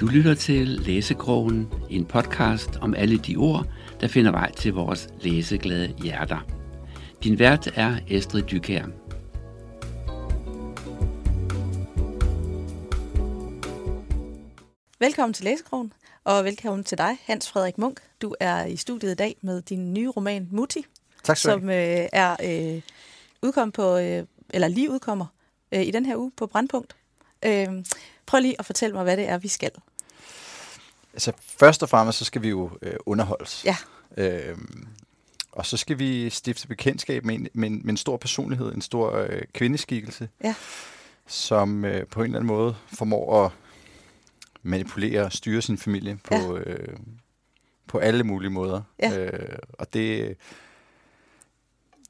Du lytter til Læsekrogen, en podcast om alle de ord, der finder vej til vores læseglade hjerter. Din vært er Estrid Dykær. Velkommen til Læsekrogen, og velkommen til dig, Hans Frederik Munk. Du er i studiet i dag med din nye roman Muti, Tak som øh, er øh, udkom på, øh, eller lige udkommer øh, i den her uge på Brandpunkt. Øh, prøv lige at fortælle mig, hvad det er, vi skal. Altså, først og fremmest, så skal vi jo øh, underholdes. Ja. Øhm, og så skal vi stifte bekendtskab med en, med en, med en stor personlighed, en stor øh, kvindeskikkelse, Ja. som øh, på en eller anden måde formår at manipulere og styre sin familie på, Ja. øh, på alle mulige måder. Ja. Øh, og det,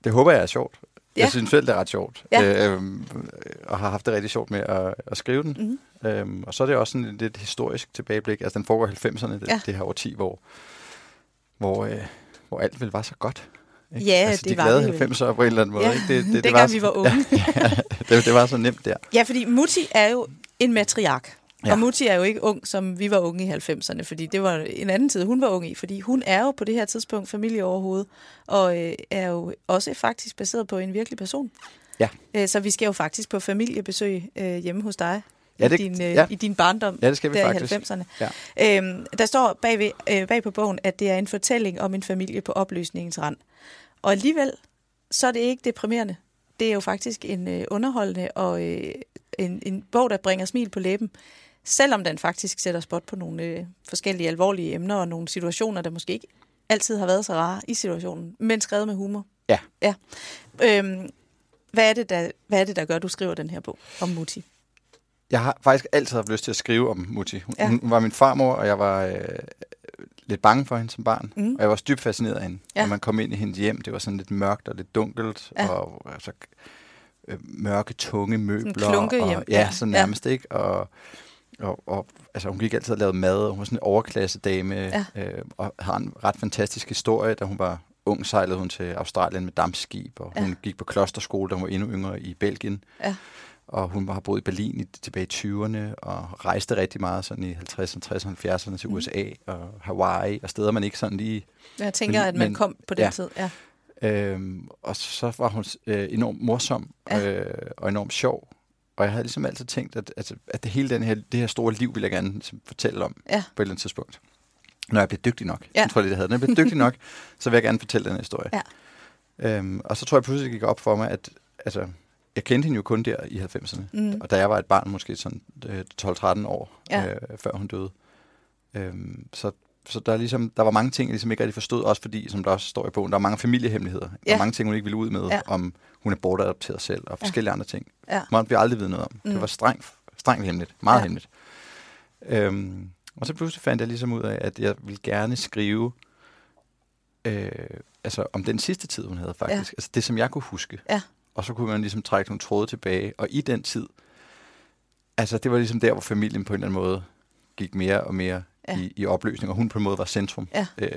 det håber jeg er sjovt. Ja. Jeg synes selv, det er ret sjovt. Ja. Øhm, og har haft det rigtig sjovt med at, at skrive den. Mm-hmm. Øhm, og så er det også sådan et lidt historisk tilbageblik. Altså, den foregår i 90'erne, det, Ja. det her årti, hvor, hvor, øh, hvor alt vel var så godt. Ikke? Ja, altså, det de var glade det vel. 90'ere på en eller anden måde. Ja, Ikke? Det, det, det dengang var, vi var unge. ja, det, det var så nemt der. Ja, fordi Mutti er jo en matriark. Ja. Og Mutti er jo ikke ung, som vi var unge i 90'erne, fordi det var en anden tid, hun var ung i. Fordi hun er jo på det her tidspunkt familie overhovedet, og øh, er jo også faktisk baseret på en virkelig person. Ja. Øh, så vi skal jo faktisk på familiebesøg øh, hjemme hos dig Ja, i, det- din, øh, ja. i din barndom Ja, det skal vi der faktisk. i 90'erne. Ja. Øhm, der står bag, øh, bag på bogen, at det er en fortælling om en familie på opløsningens rand. Og alligevel, så er det ikke deprimerende. Det er jo faktisk en øh, underholdende og øh, en, en bog, der bringer smil på læben. Selvom den faktisk sætter spot på nogle øh, forskellige alvorlige emner og nogle situationer, der måske ikke altid har været så rare i situationen, men skrevet med humor. Ja. ja. Øhm, hvad, er det, der, hvad er det, der gør, at du skriver den her bog om Mutti? Jeg har faktisk altid haft lyst til at skrive om Mutti. Hun, Ja. ja. hun var min farmor, og jeg var øh, lidt bange for hende som barn. Mm. Og jeg var også dybt fascineret af hende. Ja. Når man kom ind i hendes hjem, det var sådan lidt mørkt og lidt dunkelt. Ja. Og altså, øh, mørke, tunge møbler. klunkehjem, Og, ja. ja, så nærmest, ikke? Og, og, og altså, hun gik altid og lavede mad, og hun var sådan en overklassedame. Ja. Øh, og har en ret fantastisk historie, da hun var ung, sejlede hun til Australien med dampskib, og Ja. hun gik på klosterskole, da hun var endnu yngre i Belgien. Ja. Og hun har boet i Berlin i, tilbage i 20'erne, og rejste rigtig meget sådan i 50'erne, 60'erne, 70'erne til Mm. USA og Hawaii, og steder, man ikke sådan lige... Jeg tænker, Men- at man men- kom på den ja. tid. Ja. Øhm, og så var hun øh, enormt morsom Ja. øh, og enormt sjov. Og jeg havde ligesom altid tænkt, at, at, at det hele den her, det her store liv vil jeg gerne ligesom, fortælle om Ja. på et eller andet tidspunkt. Når jeg bliver dygtig nok. Ja. Jeg tror, er det, jeg havde. Når jeg bliver dygtig nok, så vil jeg gerne fortælle den her historie. Ja. Øhm, og så tror jeg pludselig, gik op for mig, at altså, jeg kendte hende jo kun der i 90'erne. Mm. Og da jeg var et barn, måske sådan øh, 12-13 år, Ja. ja. øh, før hun døde. Øhm, så så der, er ligesom, der var mange ting, jeg ligesom ikke rigtig forstod, også fordi, som der også står i bogen, der er mange familiehemmeligheder. Der Ja. er mange ting, hun ikke ville ud med, Ja. ja. om hun er bortadopteret selv, og Ja. forskellige andre ting. Ja. Måtte vi aldrig vide noget om. Mm. Det var strengt, strengt hemmeligt. Meget Ja. ja. hemmeligt. Øhm, og så pludselig fandt jeg ligesom ud af, at jeg ville gerne skrive øh, altså om den sidste tid, hun havde faktisk. Ja. Ja. Altså det, som jeg kunne huske. Ja. Og så kunne man ligesom trække nogle tråde tilbage. Og i den tid, altså det var ligesom der, hvor familien på en eller anden måde gik mere og mere Ja. i, i opløsning. Og hun på en måde var centrum Ja. øh,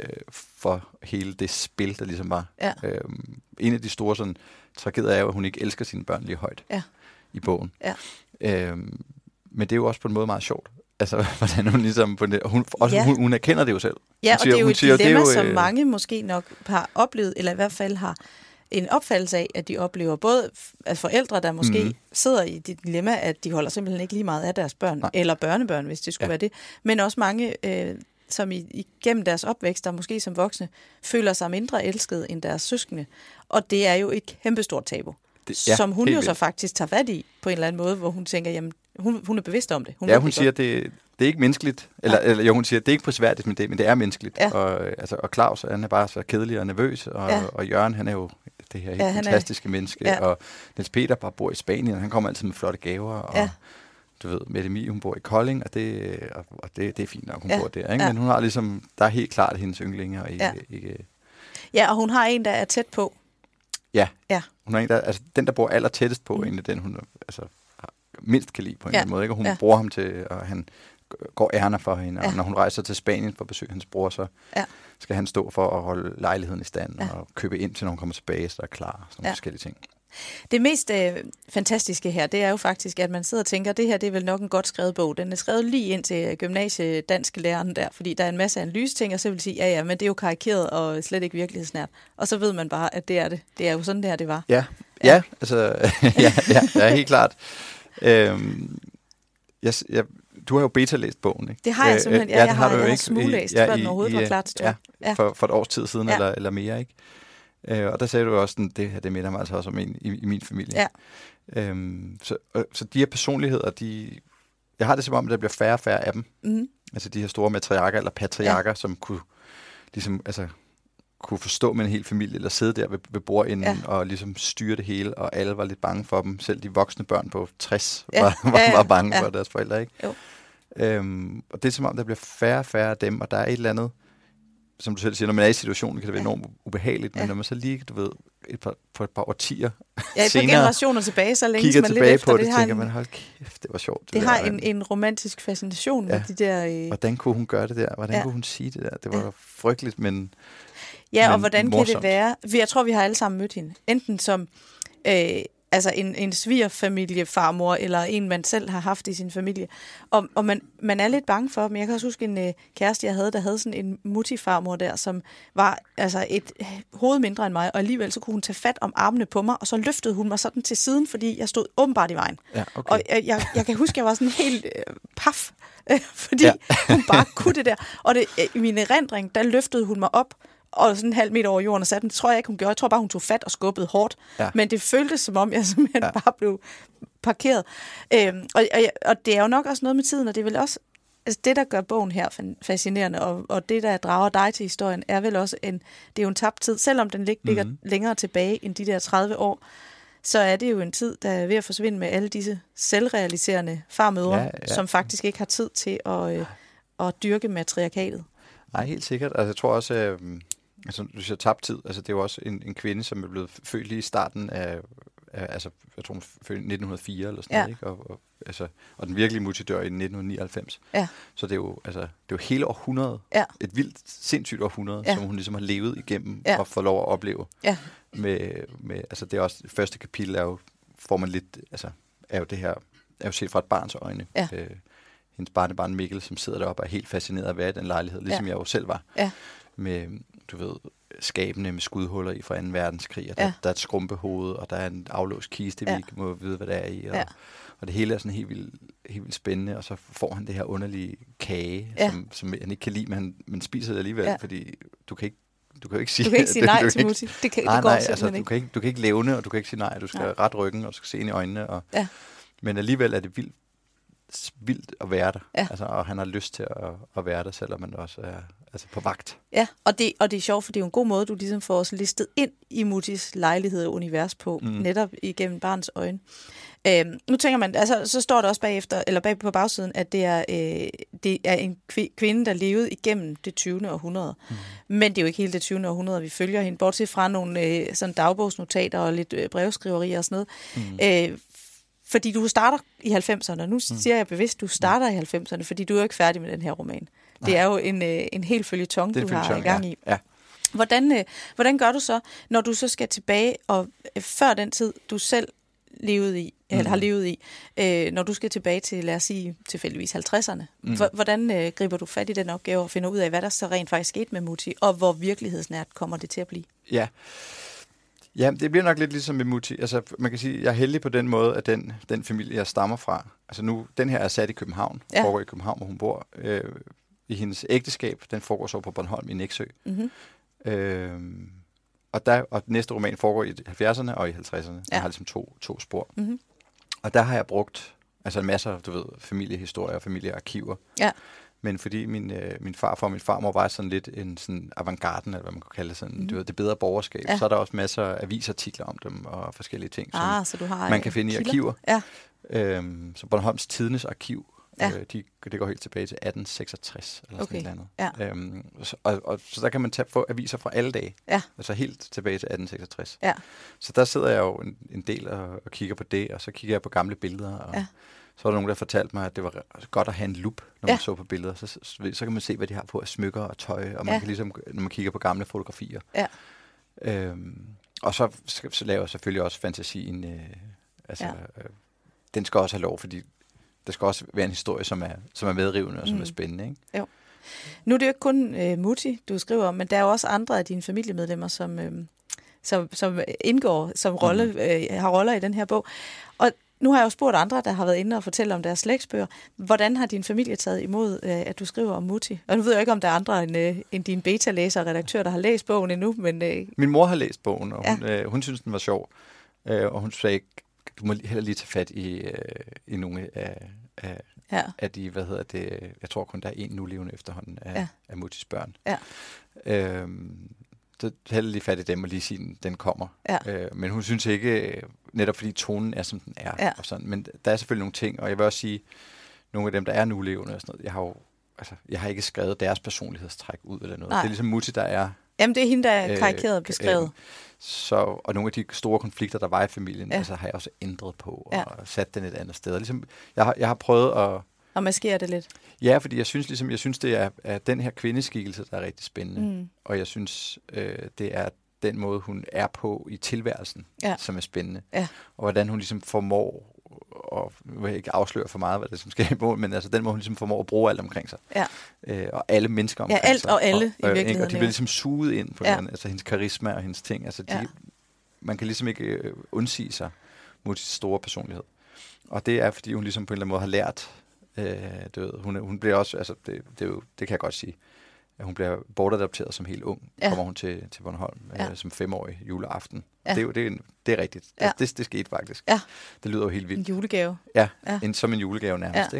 for hele det spil, der ligesom var. Ja. Øhm, en af de store sådan, tragedier er jo, at hun ikke elsker sine børn lige højt Ja. i bogen. Ja. Øhm, men det er jo også på en måde meget sjovt. Altså, hvordan hun ligesom... På det, og hun, også, Ja. hun, hun erkender det jo selv. Ja, Hun og siger- det er jo et siger, det er dilemma, jo, som øh, mange måske nok har oplevet, eller i hvert fald har en opfattelse af, at de oplever både at forældre, der måske mm. Sidder i det dilemma, at de holder simpelthen ikke lige meget af deres børn, Nej. Eller børnebørn, hvis det skulle ja. Ja. være det, men også mange, øh, som i, igennem deres opvækst, og måske som voksne, føler sig mindre elsket end deres søskende. Og det er jo et kæmpestort tabu, Det, ja, som hun jo så vildt. faktisk tager fat i på en eller anden måde, hvor hun tænker, jamen, hun, hun er bevidst om det. Ja, ved hun det siger, godt. det, det er ikke menneskeligt. Eller, Ja. eller jo, hun siger, det er ikke prisværdigt, men det, men det er menneskeligt. Ja. Og, øh, altså, og Claus, han er bare så kedelig og nervøs. Og, Ja. og Jørgen, han er jo det her helt Ja, han er- fantastiske menneske. Ja. Og Niels Peter bare bor i Spanien, og han kommer altid med flotte gaver. Og, Ja. du ved, Mette Mie, hun bor i Kolding, og det, og, det, det er fint nok, hun Ja. bor der. Ikke? Ja. Men hun har ligesom, der er helt klart hendes yndlinger. Og ikke, Ja. ikke, Ja, og hun har en, der er tæt på. ja. Ja. Hun er en, der, altså, den, der bor aller tættest på, Mm. egentlig den, hun altså, har mindst kan lide på en Ja. eller anden måde. Ikke? Og hun ja. bruger ham til, og han går ærner for hende. Ja. Og når hun rejser til Spanien for at besøge hans bror, så Ja. skal han stå for at holde lejligheden i stand Ja. og købe ind til, når hun kommer tilbage, så der er klar. Sådan nogle Ja. forskellige ting. Det mest øh, fantastiske her, det er jo faktisk, at man sidder og tænker, at det her det er vel nok en godt skrevet bog. Den er skrevet lige ind til gymnasiedanske læreren der, fordi der er en masse analyseting, og så vil sige, ja ja, men det er jo karikeret og slet ikke virkelighedsnært. Og så ved man bare, at det er det. Det er jo sådan, det her det var. Ja, ja, ja altså, ja, ja, ja, helt klart. Øhm, jeg, jeg, du har jo beta-læst bogen, ikke? Det har jeg simpelthen. Ja, ja jeg har, har, jeg har smuglæst, ja, før den overhovedet i, var klar til ja, ja. For, for et års tid siden, ja. eller, eller mere, ikke? Øh, og der sagde du også, at det her det minder mig altså også om en i, i min familie. Ja. Øhm, så, øh, så de her personligheder, de, jeg har det som om, at der bliver færre og færre af dem. Mm. Altså de her store matriarker eller patriarker, ja. som kunne, ligesom, altså, kunne forstå med en hel familie, eller sidde der ved, ved bordenden ja. og ligesom styre det hele, og alle var lidt bange for dem. Selv de voksne børn på 60 ja. var, var, ja, ja. var bange ja. for deres forældre. Ikke? Jo. Øhm, og det er som om, der bliver færre og færre af dem, og der er et eller andet, som du selv siger, når man er i situationen, kan det være ja. enormt ubehageligt, ja. men når man så lige, du ved, et par, for et par årtier ja, et senere, par generationer tilbage, så længe man tilbage lidt efter, på det, det tænker en, man, hold kæft, det var sjovt. Det, det har der, en, en romantisk fascination ja. med de der... Øh... Hvordan kunne hun gøre det der? Hvordan ja. kunne hun sige det der? Det var ja. frygteligt, men Ja, men og hvordan morsomt. kan det være? Jeg tror, vi har alle sammen mødt hende. Enten som øh, altså en, en svigerfamiliefarmor, eller en, man selv har haft i sin familie. Og, og man, man er lidt bange for dem. Jeg kan også huske en øh, kæreste, jeg havde, der havde sådan en mutifarmor der, som var altså et øh, hoved mindre end mig, og alligevel så kunne hun tage fat om armene på mig, og så løftede hun mig sådan til siden, fordi jeg stod åbenbart i vejen. Ja, okay. Og jeg, jeg, jeg kan huske, jeg var sådan helt øh, paf, øh, fordi ja. hun bare kunne det der. Og det, øh, i min erindring, der løftede hun mig op, og sådan en halv meter over jorden og satte den. Det tror jeg ikke, hun gjorde. Jeg tror bare, hun tog fat og skubbede hårdt. Ja. Men det føltes, som om jeg simpelthen ja. bare blev parkeret. Øhm, og, og, og det er jo nok også noget med tiden, og det er vel også altså det, der gør bogen her fascinerende, og, og det, der drager dig til historien, er vel også en, det er jo en tabt tid. Selvom den ligger mm-hmm. længere tilbage end de der 30 år, så er det jo en tid, der er ved at forsvinde med alle disse selvrealiserende farmødre, ja, ja. som faktisk ikke har tid til at, øh, at dyrke matriarkatet. Nej, helt sikkert. Altså, jeg tror også, øh, Altså, du siger tabt tid. Altså, det er jo også en, en kvinde, som er blevet født lige i starten af, af altså, jeg tror, hun født i 1904 eller sådan ja. noget, ikke? Og, og, altså, og den virkelige multidør i 1999. Ja. Så det er jo, altså, det er jo hele århundrede. Ja. Et vildt, sindssygt århundrede, ja. som hun ligesom har levet igennem ja. og får lov at opleve. Ja. Med, med, altså, det er også, første kapitel er jo, får man lidt, altså, er jo det her, er jo set fra et barns øjne. Ja. Øh, hendes barnebarn Mikkel, som sidder deroppe og er helt fascineret af at være i den lejlighed, ligesom ja. jeg jo selv var. Ja. Med, du ved, skabene med skudhuller i fra 2. verdenskrig, og der, Ja. der er et skrumpehoved, og der er en aflåst kiste, vi Ja. ikke må vide, hvad der er i. Og, Ja. og det hele er sådan helt vildt, helt vildt spændende, og så får han det her underlige kage, Ja. som, som han ikke kan lide, men han men spiser det alligevel, Ja. fordi du kan ikke du kan jo ikke sige, Du kan ikke sige nej du til Mutti. Det, kan, Nej, det går nej, altså, du ikke. kan, ikke, du kan ikke levne, og du kan ikke sige nej. Du skal nej. ret ryggen, og du skal se ind i øjnene. Og, Ja. Men alligevel er det vildt, vildt at være der. Ja. Altså, og han har lyst til at, at være der, selvom man også er altså, på vagt. Ja, og det, og det er sjovt, for det er jo en god måde, du ligesom får os listet ind i Mutis lejlighed og univers på, mm. Netop igennem barns øjne. Øhm, nu tænker man, altså, så står der også bagefter, eller bag på bagsiden, at det er, øh, det er en kvi- kvinde, der levede igennem det 20. århundrede. Mm. Men det er jo ikke hele det 20. århundrede, vi følger hende, bortset fra nogle øh, sådan dagbogsnotater og lidt øh, brevskriverier og sådan noget. Mm. Øh, fordi du starter i 90'erne. Nu siger jeg bevidst, du starter i 90'erne, fordi du er jo ikke færdig med den her roman. Nej. Det er jo en, øh, en helt følgetong, du har i gang ja. i. Ja. Hvordan, øh, hvordan gør du så, når du så skal tilbage, og øh, før den tid, du selv levede i, mm. eller har levet i, øh, når du skal tilbage til, lad os sige, tilfældigvis 50'erne, mm. hvordan øh, griber du fat i den opgave og finder ud af, hvad der så rent faktisk skete med Mutti, og hvor virkelighedsnært kommer det til at blive? Ja. Ja, det bliver nok lidt ligesom med Mutti. Altså, man kan sige, jeg er heldig på den måde, at den, den familie, jeg stammer fra, altså nu, den her er sat i København, Ja. ja. foregår i København, hvor hun bor. Øh, I hendes ægteskab, den foregår så på Bornholm i Næksø. Mm-hmm. Øh, og, der, og den næste roman foregår i 70'erne og i 50'erne. Ja. Jeg har ligesom to, to spor. Mm-hmm. Og der har jeg brugt altså masser af, du ved, familiehistorier og familiearkiver. Ja. Men fordi min, øh, min farfar og min farmor var sådan lidt en sådan avantgarden, eller hvad man kunne kalde sådan, mm. du ved, det bedre borgerskab, Ja. ja. så er der også masser af avisartikler om dem og forskellige ting, som Ah, så du har man øh, kan finde i kilder? arkiver. Ja, Øhm, så Bornholms Tidens arkiv, Ja. øh, de, det går helt tilbage til 1866 eller Okay. sådan et eller Ja. andet. Øhm, så, og, og, så der kan man tage, få aviser fra alle dage, Ja. altså helt tilbage til 1866. Ja. Så der sidder jeg jo en, en del og, og kigger på det, og så kigger jeg på gamle billeder, og Ja. Så var der nogen, der fortalte mig, at det var godt at have en lup, når Ja. man så på billeder. Så, så, så kan man se, hvad de har på af smykker og tøj, og man Ja. kan ligesom, når man kigger på gamle fotografier. Ja. Øhm, og så, så laver jeg selvfølgelig også fantasien, øh, altså, Ja. øh, den skal også have lov, fordi der skal også være en historie, som er, som er medrivende og som Mm. er spændende. Ikke? Nu er det jo ikke kun øh, Mutti, du skriver om, men der er jo også andre af dine familiemedlemmer, som, øh, som, som indgår som rolle, Mhm. øh, har roller i den her bog. Nu har jeg jo spurgt andre, der har været inde og fortælle om deres slægtsbøger. Hvordan har din familie taget imod, øh, at du skriver om Mutti? Og nu ved jeg ikke, om der er andre end, øh, end din beta-læser og redaktør, der har læst bogen endnu, men øh, Min mor har læst bogen, og hun, øh, hun synes, den var sjov. Øh, og hun sagde, du må heller lige tage fat i, øh, i nogle af, af, ja. af de, hvad hedder det, jeg tror kun, der er en nu levende efterhånden af, Ja. af Mutis børn. Ja. Øhm, så heller lige fat i dem og lige sige, den- kommer. Ja. Øh, men hun synes ikke, øh, netop fordi tonen er, som den er. Ja. Og sådan, men der er selvfølgelig nogle ting, og jeg vil også sige, nogle af dem, der er nulevende og sådan noget, jeg har jo altså, jeg har ikke skrevet deres personlighedstræk ud eller noget. Nej. Det er ligesom Mutti, der er Jamen, det er hende, der er Øh, karikeret øh, beskrevet. så, og nogle af de store konflikter, der var i familien, Ja. ja. altså, har jeg også ændret på Ja. og sat den et andet sted. Ligesom, jeg, har, jeg har prøvet at... Og maskerer det lidt. Ja, fordi jeg synes, ligesom, jeg synes det er, er den her kvindeskikkelse, der er rigtig spændende. Mm. Og jeg synes, øh, det er den måde, hun er på i tilværelsen, Ja. som er spændende. Ja. Og hvordan hun ligesom formår, og nu vil jeg ikke afsløre for meget, hvad det er, som skal i men altså den måde, hun ligesom formår at bruge alt omkring sig. Ja. Øh, og alle mennesker omkring alt sig. og alle i ikke? virkeligheden, Og de ja. bliver ligesom suget ind på Ja. ja. den, altså hendes karisma og hendes ting. Altså de, Ja. ja. Man kan ligesom ikke øh, undsige sig mod sin store personlighed. Og det er, fordi hun ligesom på en eller anden måde har lært, øh, du ved, hun, hun bliver også, altså det, det, er jo, det kan jeg godt sige, hun bliver bortadopteret som helt ung. Ja. Ja. Kommer hun til, til Bornholm Ja. øh, som femårig juleaften. Ja. Ja. Det, er jo, det, er, en- det er rigtigt. Ja. Ja. Altså, det, det skete faktisk. Ja. Det lyder jo helt En vildt. julegave. Ja, Ja. ja. En, som en julegave nærmest. Ja.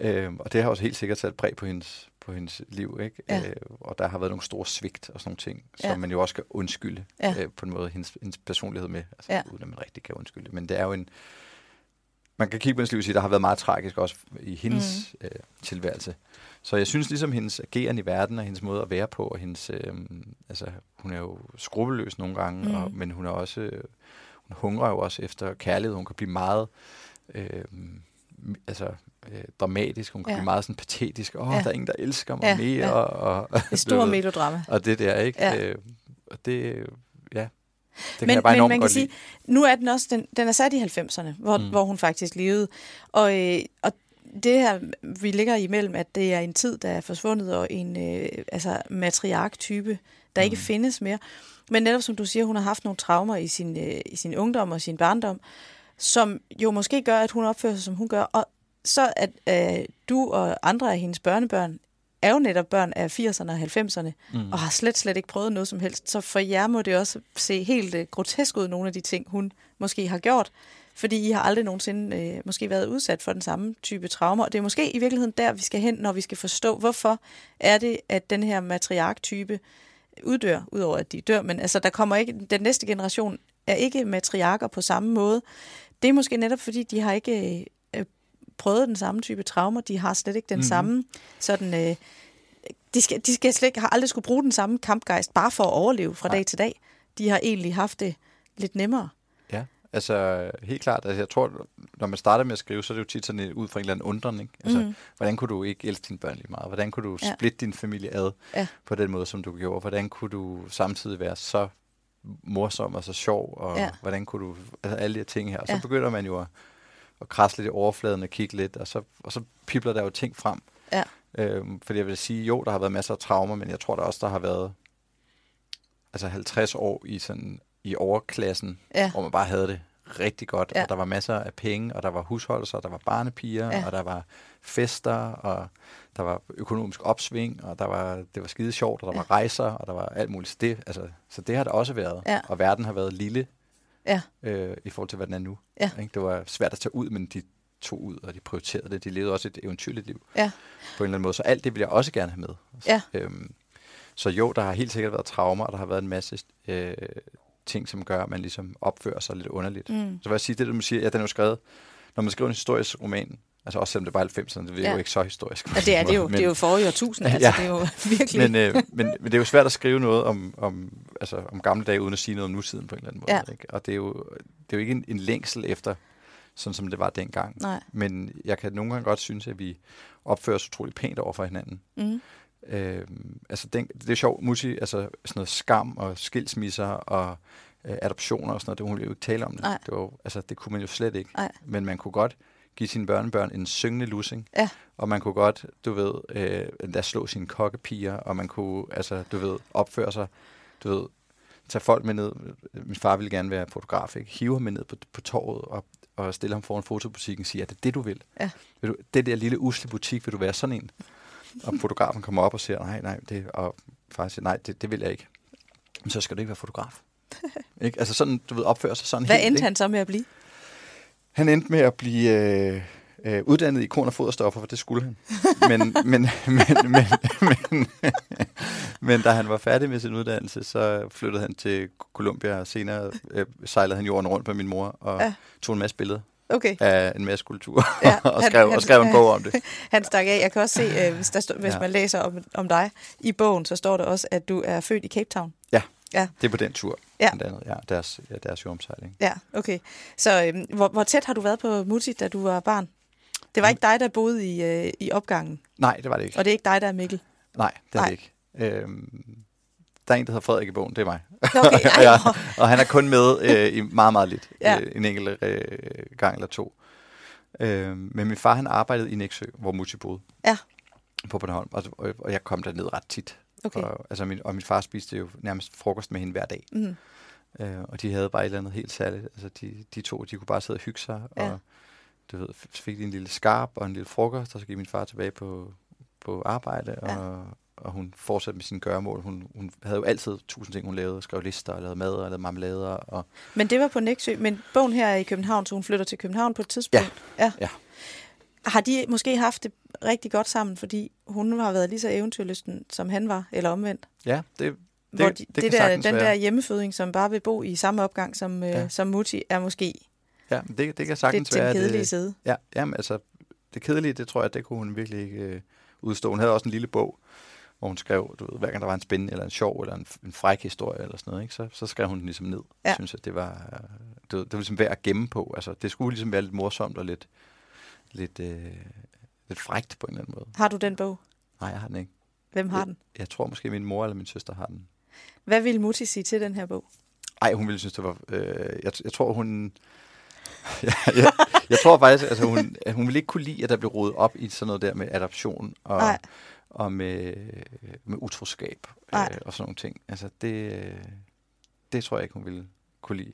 Ja. Ikke? Øhm, og det har også helt sikkert sat præg på hendes, på hendes liv. Ikke? Ja. Øh, og der har været nogle store svigt og sådan nogle ting, Ja. som man jo også skal undskylde Ja. øh, på en måde hendes, hendes personlighed med. Altså, Ja. ja. Uden at man rigtig kan undskylde. Men det er jo en... Man kan kigge på hendes liv og sige, at der har været meget tragisk også i hendes mm. øh, tilværelse. Så jeg synes ligesom hendes ageren i verden og hendes måde at være på, og hendes, øh, altså hun er jo skrupelløs nogle gange, Mm. og, men hun er også, øh, hun hungrer jo også efter kærlighed. Hun kan blive meget, øh, altså øh, dramatisk. Hun kan Ja. blive meget sådan patetisk. Åh, Ja. ja. der er ingen, der elsker mig Ja, mere. ja. Og, og, Det er du stor ved, melodrama. Og det der, ikke? Ja. Øh, og det, ja, det kan men, jeg bare men man kan sige, lide. nu er den også, den, den er sat i 90'erne, hvor, mm. Hvor hun faktisk levede. Og, øh, og det her, vi ligger imellem, at det er en tid, der er forsvundet, og en øh, altså matriark-type, der mm. ikke findes mere. Men netop som du siger, hun har haft nogle traumer i sin, øh, i sin ungdom og sin barndom, som jo måske gør, at hun opfører sig, som hun gør. Og så at øh, du og andre af hendes børnebørn er jo netop børn af 80'erne og 90'erne, Mm. og har slet, slet ikke prøvet noget som helst. Så for jer må det også se helt øh, grotesk ud, nogle af de ting, hun måske har gjort. Fordi I har aldrig nogensinde øh, måske været udsat for den samme type traumer. Og det er måske i virkeligheden der, vi skal hen, når vi skal forstå, hvorfor er det, at den her matriark-type uddør, udover at de dør. Men altså, der kommer ikke, den næste generation er ikke matriarker på samme måde. Det er måske netop, fordi de har ikke øh, prøvet den samme type traumer. De har slet ikke den. Mhm. samme sådan... Øh, de skal, de skal slet ikke, har aldrig skulle bruge den samme kampgejst, bare for at overleve fra Nej. dag til dag. De har egentlig haft det lidt nemmere. Ja, altså helt klart. Altså, jeg tror, når man starter med at skrive, så er det jo tit sådan ud fra en eller anden undren. Ikke? Altså, mm. hvordan kunne du ikke elske dine børn lige meget? Hvordan kunne du Ja. splitte din familie ad Ja. på den måde, som du gjorde? Hvordan kunne du samtidig være så morsom og så sjov? Og Ja. hvordan kunne du... Altså alle de her ting her. Og så Ja. begynder man jo at, at krasse lidt i overfladen og kigge lidt, og så, og så pipler der jo ting frem. Ja. Øhm, fordi jeg vil sige, jo, der har været masser af traumer, men jeg tror der også, der har været altså 50 år i sådan i overklassen, Ja. hvor man bare havde det rigtig godt, Ja. og der var masser af penge, og der var husholdelser, og der var barnepiger, Ja. ja. og der var fester, og der var økonomisk opsving, og der var, det var skide sjovt, og der Ja. var rejser, og der var alt muligt. Så det, altså, så det har der også været, Ja. og verden har været lille Ja. øh, i forhold til, hvad den er nu. Ja. Ikke? Det var svært at tage ud, men de tog ud, og de prioriterede det. De levede også et eventyrligt liv Ja. på en eller anden måde. Så alt det vil jeg også gerne have med. Ja. Øhm, så jo, der har helt sikkert været traumer, og der har været en masse øh, ting, som gør, at man ligesom opfører sig lidt underligt. Mm. Så vil jeg sige, det du må sige, ja, den er jo skrevet, når man skriver en historisk roman, altså også selvom det bare er 90'erne, det er Ja. jo ikke så historisk. Ja, det er det jo. måde, det er jo forrige årtusind. Altså, Ja. det er jo virkelig... men, øh, men, men det er jo svært at skrive noget om, om, altså, om gamle dage, uden at sige noget om nutiden på en eller anden måde. Ja. Ikke? Og det er, jo, det er jo ikke en, en længsel efter, sådan som det var dengang. Nej. Men jeg kan nogle gange godt synes, at vi opfører os utroligt pænt over for hinanden. Mm. Øh, altså den, det er sjovt, Mutti, altså sådan noget skam og skilsmisser og øh, adoptioner og sådan noget, det ville jo ikke tale om det. Nej. Det, var, altså, det kunne man jo slet ikke. Nej. Men man kunne godt give sine børnebørn en syngende lussing, Ja. og man kunne godt, du ved, øh, lade slå sine kokkepiger, og man kunne, altså, du ved, opføre sig, du ved, tage folk med ned. Min far ville gerne være fotograf, ikke? Hive ham med ned på, på torvet og, og stille ham foran fotobutikken og sige, er det det, du vil? Ja. vil du, det der lille usle butik, vil du være sådan en? Og fotografen kommer op og siger, nej, nej, det, og far siger, nej, det, det vil jeg ikke. Men så skal du ikke være fotograf. ikke? Altså sådan, du ved, opføre sig sådan Hvad helt. endte ikke? han så med at blive? Han endte med at blive øh, øh, uddannet i korn- og foderstoffer, for det skulle han. Men, men, men, men, men, men da han var færdig med sin uddannelse, så flyttede han til Colombia, og senere øh, sejlede han jorden rundt med min mor, og Ja. ja. tog en masse billeder Okay, af en masse kultur, Ja, ja, og, skrev, han- og skrev en ja. bog om det. han stak af. Jeg kan også se, øh, hvis, der stå, hvis Ja. man læser om, om dig i bogen, så står der også, at du er født i Cape Town. Det er på den tur, Ja. andet. Ja, deres, ja, deres jordomsejling. Ja, okay. Så øh, hvor, hvor tæt har du været på Mutti, da du var barn? Det var ikke dig, der boede i, øh, i opgangen, Nej, det var det ikke. og det er ikke dig, der er Mikkel. Nej, det er Nej. det ikke. Øhm, der er en, der hedder Frederik i bogen, det er mig. Okay, ja, og han er kun med øh, i meget, meget lidt. Ja. Øh, en enkelt øh, gang eller to. Øh, men min far, han arbejdede i Næksø, hvor Mutti boede. Ja. På Bornholm. Og, og, og jeg kom derned ret tit. Okay. Og, altså min, og min far spiste jo nærmest frokost med hende hver dag. Mm. Øh, og de havde bare et eller andet helt særligt. Altså de, de to, de kunne bare sidde og hygge sig. Ja. Og du ved, fik de en lille skarp og en lille frokost, og så gik min far tilbage på, på arbejde, Ja. og, og hun fortsatte med sine gøremål. Hun, hun havde jo altid tusind ting, hun lavede. Skrev lister, og lavede mad, og lavede marmelader. Og, Men det var på Næksø, men bogen her er i København, så hun flytter til København på et tidspunkt. Ja. Ja. Har de måske haft det rigtig godt sammen, fordi hun har været lige så eventyrlysten, som han var, eller omvendt? ja, det, Hvor det, de, det, det kan der, den være. der hjemmefødning, som bare vil bo i samme opgang som, øh, Ja. som Mutti, er måske Ja, det, det kan sagtens den være. kedelige det, side. ja, jamen, altså, det kedelige, det tror jeg, det kunne hun virkelig ikke øh, udstå. Hun havde også en lille bog, hvor hun skrev, du ved, hver gang der var en spændende, eller en sjov, eller en, en fræk historie, eller sådan noget, ikke? Så, så skrev hun den ligesom ned. Ja. Jeg synes, at det var, det, var- det var ligesom værd at gemme på. Altså, det skulle ligesom være lidt morsomt og lidt, lidt, øh, lidt frækt på en eller anden måde. Har du den bog? Nej, jeg har den ikke. Hvem har Ja. den? Jeg tror måske, min mor eller min søster har den. Hvad vil Mutti sige til den her bog? Ej, hun ville synes, det var... Øh, jeg, jeg tror, hun... jeg, jeg, jeg tror faktisk, altså hun, hun ville ikke kunne lide, at der blev rodet op i sådan noget der med adoption og, Nej. Og med, med utroskab Nej. øh, og sådan nogle ting. Altså det, øh, det tror jeg ikke, hun ville kunne lide.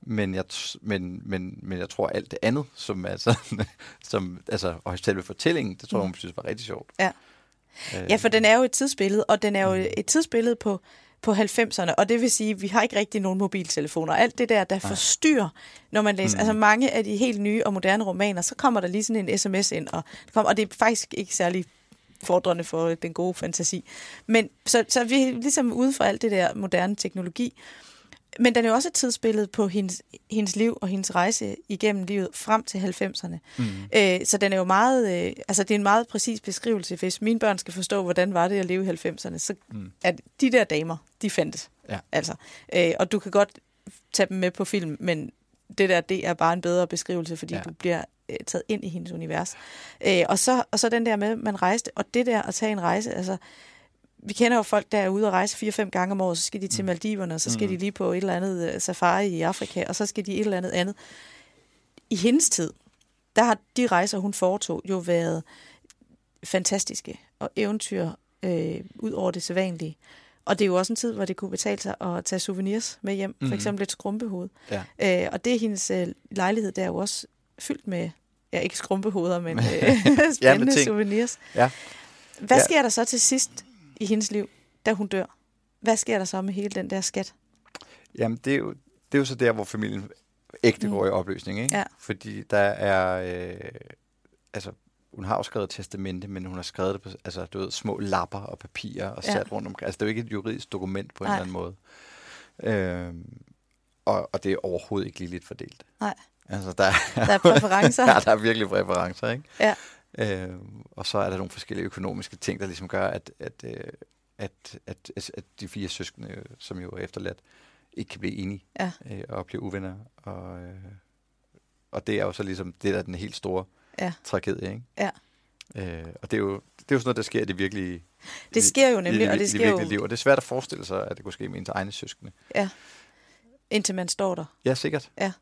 Men jeg, men, men, men jeg tror alt det andet, som er sådan, som, altså, og selve fortællingen, det tror jeg, hun synes var rigtig sjovt. Ja. Øh, Ja, for den er jo et tidsbillede, og den er jo et tidsbillede på, på 90'erne, og det vil sige, at vi har ikke rigtig nogen mobiltelefoner. Alt det der, der forstyrrer, når man læser. Mm. Altså mange af de helt nye og moderne romaner, så kommer der lige sådan en sms ind, og, og det er faktisk ikke særlig fordrende for den gode fantasi. Men så, så er vi ligesom ude fra alt det der moderne teknologi. Men den er jo også et tidsbillede på hendes, hendes liv og hendes rejse igennem livet frem til 90'erne. Mm. Øh, så den er jo meget, øh, altså det er en meget præcis beskrivelse. Hvis mine børn skal forstå, hvordan var det at leve i 90'erne, så mm. er de der damer, de fandtes. Ja. Altså, øh, og du kan godt tage dem med på film, men det der, det er bare en bedre beskrivelse, fordi. Ja. du bliver øh, taget ind i hendes univers. Øh, og, så, og så den der med, man rejste, og det der at tage en rejse, altså, vi kender jo folk, der er ude og rejse fire-fem gange om året, så skal de til Maldiverne, og så skal mm. de lige på et eller andet øh, safari i Afrika, og så skal de et eller andet andet. I hendes tid, der har de rejser, hun foretog, jo været fantastiske og eventyr øh, ud over det sædvanlige. Og det er jo også en tid, hvor det kunne betale sig at tage souvenirs med hjem, for Mhm. eksempel et skrumpehoved. Ja. Øh, og det er hendes øh, lejlighed, der er jo også fyldt med, ja ikke skrumpehoveder, men øh, spændende Ja, souvenirs. Ja. Hvad Ja. sker der så til sidst i hendes liv, da hun dør? Hvad sker der så med hele den der skat? Jamen, det er jo, det er jo så der, hvor familien ægte Mm. går i opløsning, ikke? Ja. Fordi der er... Øh, altså, hun har jo skrevet testamente, men hun har skrevet det på altså, du ved, små lapper og papirer og Ja. sat rundt omkring. Altså, det er jo ikke et juridisk dokument på en Nej. eller anden måde. Øhm, og, og det er overhovedet ikke lige lidt fordelt. Nej. Altså, der, Der er præferencer. ja, der er virkelig præferencer, ikke? Ja. Øhm, og så er der nogle forskellige økonomiske ting, der ligesom gør, at, at, øh, at, at, at, at de fire søskende, øh, som jo er efterladt, ikke kan blive enige Ja. øh, og blive uvenner. Og, øh, og det er jo så ligesom det, der er den helt store Ja. tragedie, ikke? Ja. Øh, og det er, jo, det er jo sådan noget, der sker i det virkelige Det sker jo i nemlig, og det i sker jo... liv. Og det er svært at forestille sig, at det kunne ske med ens egne søskende. Ja. indtil man står der. Ja, sikkert. Ja.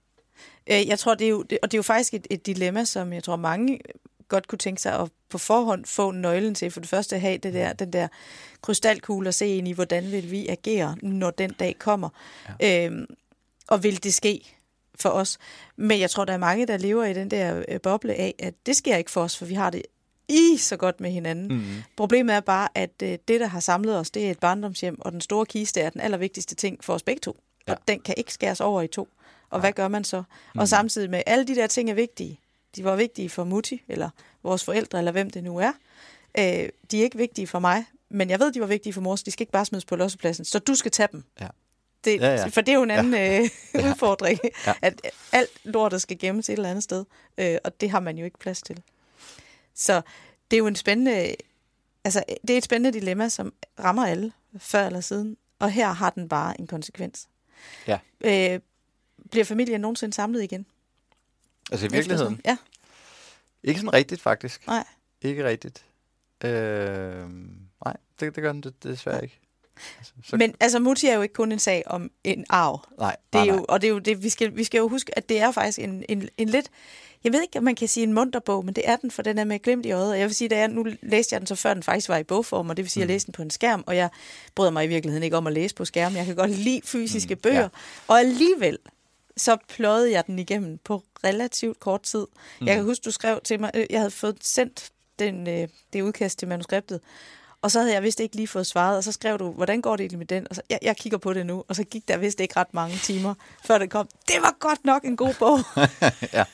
Øh, jeg tror, det er jo, det, og det er jo faktisk et, et dilemma, som jeg tror mange godt kunne tænke sig at på forhånd få nøglen til. For det første at have det der, den der krystalkugle og se ind i, hvordan vil vi agere, når den dag kommer. Ja. Øhm, og vil det ske for os. Men jeg tror, der er mange, der lever i den der øh, boble af, at det sker ikke for os, for vi har det i så godt med hinanden. Mm. Problemet er bare, at øh, det, der har samlet os, det er et barndomshjem, og den store kiste er den allervigtigste ting for os begge to. Ja. Og den kan ikke skæres over i to. Og hvad gør man så? Mm. Og samtidig med, alle de der ting er vigtige. De var vigtige for Mutti, eller vores forældre, eller hvem det nu er. Øh, de er ikke vigtige for mig, men jeg ved, de var vigtige for mor, så de skal ikke bare smides på lossepladsen. Så du skal tage dem. Ja. Det, ja, ja. For det er jo en anden ja. øh, udfordring, ja. at alt lortet skal gemmes et eller andet sted, øh, og det har man jo ikke plads til. Så det er jo en spændende, altså det er et spændende dilemma, som rammer alle før eller siden, og her har den bare en konsekvens. Ja. Øh, bliver familien nogensinde samlet igen? Altså i virkeligheden? Ja. Ikke sådan rigtigt, faktisk. Nej. Ikke rigtigt. Øh, nej, det, det gør den det, desværre ikke. Altså, så... Men altså, Mutti er jo ikke kun en sag om en arv. Nej, det er nej, jo, Og det er jo det, vi skal, vi skal jo huske, at det er faktisk en, en, en lidt, jeg ved ikke, om man kan sige en munter bog, men det er den, for den er med glemt i øjet. Og jeg vil sige, at jeg, nu læste jeg den så før den faktisk var i bogform, og det vil sige, at jeg mm. læste den på en skærm, og jeg bryder mig i virkeligheden ikke om at læse på skærm. Jeg kan godt lide fysiske mm, bøger, ja. og alligevel så pløjede jeg den igennem på relativt kort tid. Mm. Jeg kan huske, du skrev til mig, øh, jeg havde fået sendt den, øh, det udkast til manuskriptet, og så havde jeg vist ikke lige fået svaret, og så skrev du, hvordan går det egentlig med den? Og så, jeg, jeg kigger på det nu, og så gik der vist ikke ret mange timer, før det kom. Det var godt nok en god bog. ja.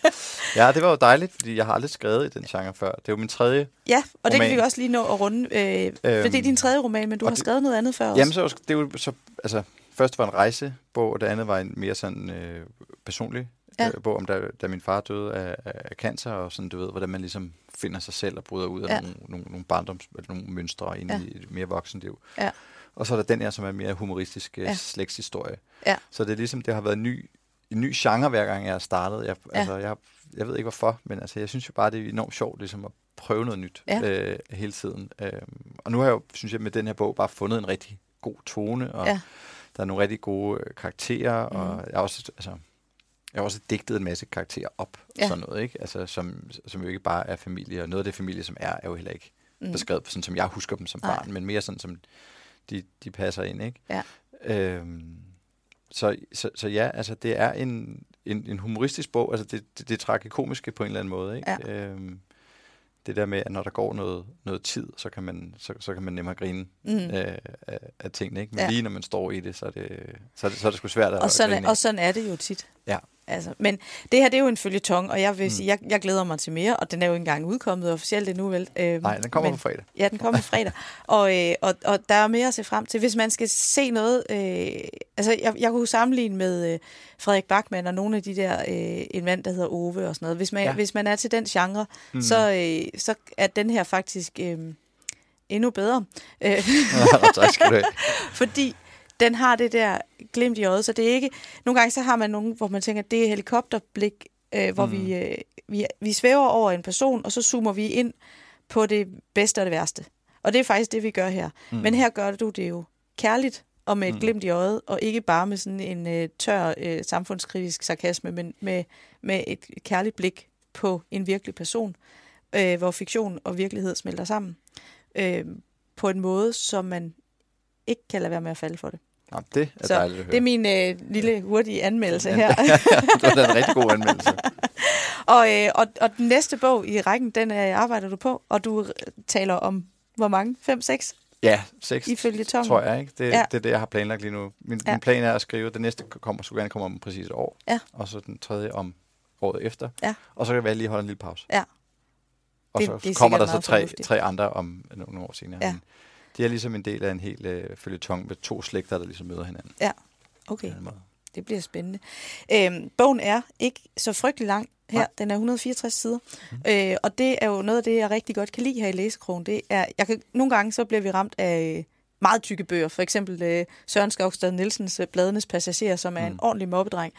ja, det var jo dejligt, fordi jeg har aldrig skrevet i den genre før. Det er jo min tredje Ja, og roman. det kan vi også lige nå at runde, øh, øhm, for det er din tredje roman, men du har det, skrevet noget andet før også. Jamen, så, det er jo så, altså, først var en rejsebog, og det andet var en mere sådan øh, personlig ja. øh, bog om, da, da min far døde af, af cancer, og sådan, du ved, hvordan man ligesom finder sig selv og bryder ud af ja. nogle, nogle, nogle barndoms, eller nogle mønstre ind ja. i et mere voksenliv. Ja. Og så er der den her, som er mere humoristisk øh, ja. slægtshistorie. Ja. Så det er ligesom, det har været en ny, en ny genre, hver gang jeg har startet. Jeg, ja. altså, jeg, jeg ved ikke hvorfor, men altså, jeg synes jo bare, det er enormt sjovt ligesom at prøve noget nyt ja. øh, hele tiden. Øh, og nu har jeg jo, synes jeg, med den her bog bare fundet en rigtig god tone, og ja. Der er nogle rigtig gode øh, karakterer, mm. og jeg har også, altså, jeg har også digtet en masse karakterer op, Ja. sådan noget, ikke? Altså, som, som jo ikke bare er familie, og noget af det familie, som er, er jo heller ikke Mm. beskrevet, sådan som jeg husker dem som Nej. barn, men mere sådan, som de, de passer ind, ikke? Ja. Øhm, så, så, så ja, altså det er en, en, en humoristisk bog, altså det, det, det er tragikomiske på en eller anden måde, ikke? Ja. Øhm, det der med, at når der går noget, noget tid, så kan man, så, så kan man nemmere grine Mm. øh, af, af tingene, ikke? Men Ja. lige når man står i det, så er det, så er det, så er det sgu svært at Og sådan, grine er, af. og sådan er det jo tit. Ja. Altså, men det her, det er jo en følgetong, og jeg vil Mm. sige, jeg, jeg glæder mig til mere, og den er jo ikke engang udkommet officielt endnu, vel? Øhm, Nej, den kommer men, på fredag. Ja, den kommer på fredag. og, øh, og, og der er mere at se frem til. Hvis man skal se noget... Øh, altså, jeg, jeg kunne sammenligne med øh, Frederik Bachmann og nogle af de der... Øh, en mand, der hedder Ove og sådan noget. Hvis man, Ja. ja. hvis man er til den genre, Mm. så, øh, så er den her faktisk øh, endnu bedre. Øh, tak skal du have. fordi den har det der glimt i øjet, så det er ikke... Nogle gange så har man nogen, hvor man tænker, det er helikopterblik, øh, hvor Mm. vi, øh, vi, vi svæver over en person, og så zoomer vi ind på det bedste og det værste. Og det er faktisk det, vi gør her. Mm. Men her gør du det jo kærligt, og med et mm. glimt i øjet, og ikke bare med sådan en øh, tør øh, samfundskritisk sarkasme, men med, med et kærligt blik på en virkelig person, øh, hvor fiktion og virkelighed smelter sammen. Øh, på en måde, som man ikke kan lade være med at falde for det. Nå, det er Så dejligt at høre. Det er min øh, lille hurtige anmeldelse her. det var en rigtig god anmeldelse. og, øh, og, og den næste bog i rækken, den øh, arbejder du på, og du taler om, hvor mange? 5-6 Ja, seks, ifølge Tom. tror jeg. Ikke? Det, Ja. det er det, jeg har planlagt lige nu. Min, Ja. min plan er at skrive, den næste kommer, skulle gerne komme om præcis et år. Ja. Og så den tredje om året efter. Ja. Og så kan jeg lige holde en lille pause. Ja. Og Det- så det er kommer der så tre, fornuftigt. tre andre om nogle år senere. Ja. Men Det er ligesom en del af en hel øh, følgetong med to slægter, der ligesom møder hinanden. Okay, den måde. det bliver spændende. Øhm, bogen er ikke så frygtelig lang her. Nej. Den er 164 sider. Mm. Øh, og det er jo noget af det, jeg rigtig godt kan lide her i Læsekrogen. Det er, jeg kan, nogle gange så bliver vi ramt af meget tykke bøger. For eksempel øh, Søren Skovstad Nielsens øh, Bladenes Passager, som er mm. en ordentlig mobbedreng,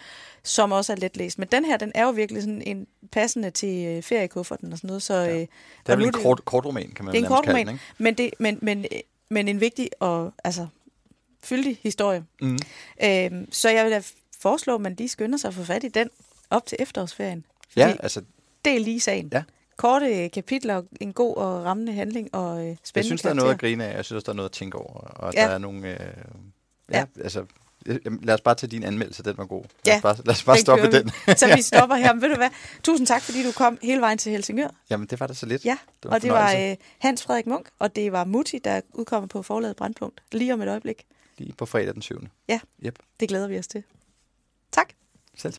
som også er let læst. Men den her, den er jo virkelig sådan en passende til øh, feriekufferten og sådan noget. Så, Ja. øh, Det er vel en kort, kort roman, kan man Det er en kort roman. den, ikke? Men, det, men, men, øh, men en vigtig og altså, fyldig historie. Mm. Øhm, så jeg vil da foreslå, at man lige skynder sig at få fat i den op til efterårsferien. Ja, altså, det er lige sagen. Ja. Korte kapitler, en god og rammende handling og øh, spændende jeg synes, der er noget at grine af. Jeg synes, der er noget at tænke over. Og ja. der er nogle... Øh, ja, ja, altså... Lad os bare tage din anmeldelse, den var god. Lad ja, os bare, lad os bare stoppe den. så vi stopper her. Men ved du hvad? Tusind tak, fordi du kom hele vejen til Helsingør. Jamen, det var da så lidt. Ja, det og det var øh, Hans Frederik Munk, og det var Mutti, der udkommer på forladet Brandpunkt. Lige om et øjeblik. Lige på fredag den 7. Ja, yep. det glæder vi os til. Tak. Selv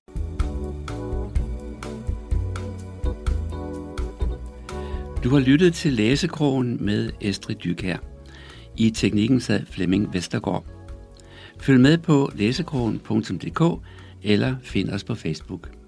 Du har lyttet til Læsekrogen med Estrid Dykær. I teknikken sad Flemming Vestergaard. Følg med på læsekrogen.dk eller find os på Facebook.